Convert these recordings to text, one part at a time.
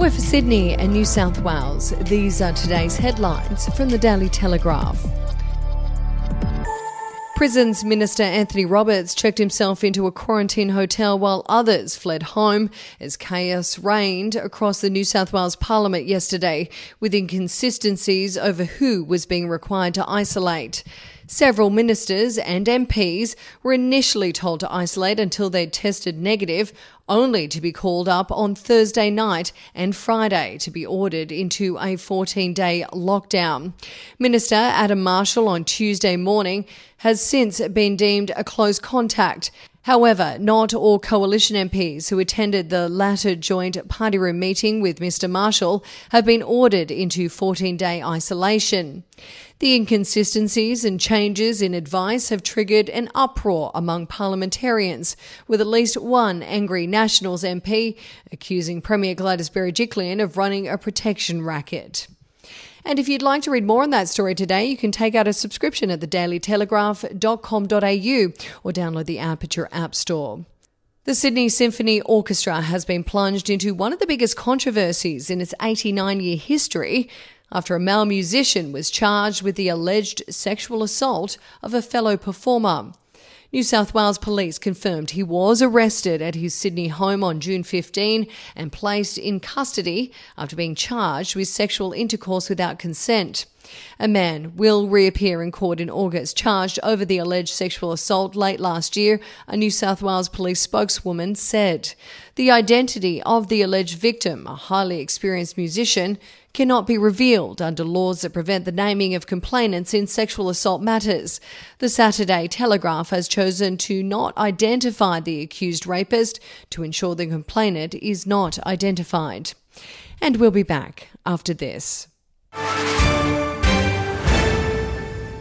We're for Sydney and New South Wales. These are today's headlines from the Daily Telegraph. Prisons Minister Anthony Roberts checked himself into a quarantine hotel while others fled home as chaos reigned across the New South Wales Parliament yesterday, with inconsistencies over who was being required to isolate. Several ministers and MPs were initially told to isolate until they'd tested negative, only to be called up on Thursday night and Friday to be ordered into a 14 day lockdown. Minister Adam Marshall on Tuesday morning has since been deemed a close contact However, not all coalition MPs who attended the latter joint party room meeting with Mr Marshall have been ordered into 14 day isolation. The inconsistencies and changes in advice have triggered an uproar among parliamentarians, with at least one angry Nationals MP accusing Premier Gladys Berejiklian of running a protection racket. And if you'd like to read more on that story today, you can take out a subscription at thedailytelegraph.com.au or download the app at your app store. The Sydney Symphony Orchestra has been plunged into one of the biggest controversies in its 89 year history after a male musician was charged with the alleged sexual assault of a fellow performer. New South Wales Police confirmed he was arrested at his Sydney home on June 15 and placed in custody after being charged with sexual intercourse without consent. A man will reappear in court in August, charged over the alleged sexual assault late last year, a New South Wales police spokeswoman said. The identity of the alleged victim, a highly experienced musician, cannot be revealed under laws that prevent the naming of complainants in sexual assault matters. The Saturday Telegraph has chosen to not identify the accused rapist to ensure the complainant is not identified. And we'll be back after this.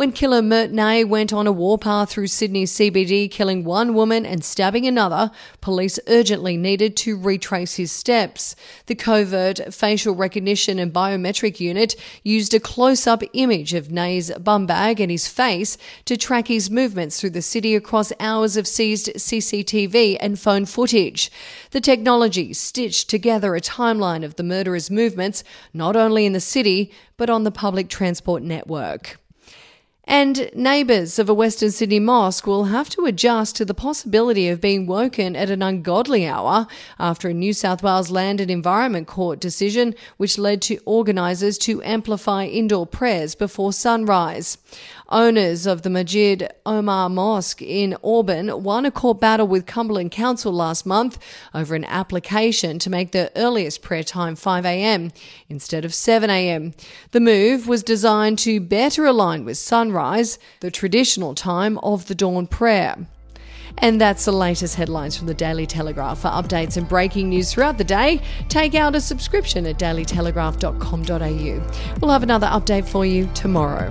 When killer Mert Ney went on a warpath through Sydney's CBD, killing one woman and stabbing another, police urgently needed to retrace his steps. The covert facial recognition and biometric unit used a close up image of Ney's bum bag and his face to track his movements through the city across hours of seized CCTV and phone footage. The technology stitched together a timeline of the murderer's movements, not only in the city, but on the public transport network. And neighbours of a Western Sydney mosque will have to adjust to the possibility of being woken at an ungodly hour after a New South Wales Land and Environment Court decision which led to organisers to amplify indoor prayers before sunrise. Owners of the Majid Omar Mosque in Auburn won a court battle with Cumberland Council last month over an application to make the earliest prayer time 5am instead of 7am. The move was designed to better align with sunrise, the traditional time of the dawn prayer. And that's the latest headlines from the Daily Telegraph. For updates and breaking news throughout the day, take out a subscription at dailytelegraph.com.au. We'll have another update for you tomorrow.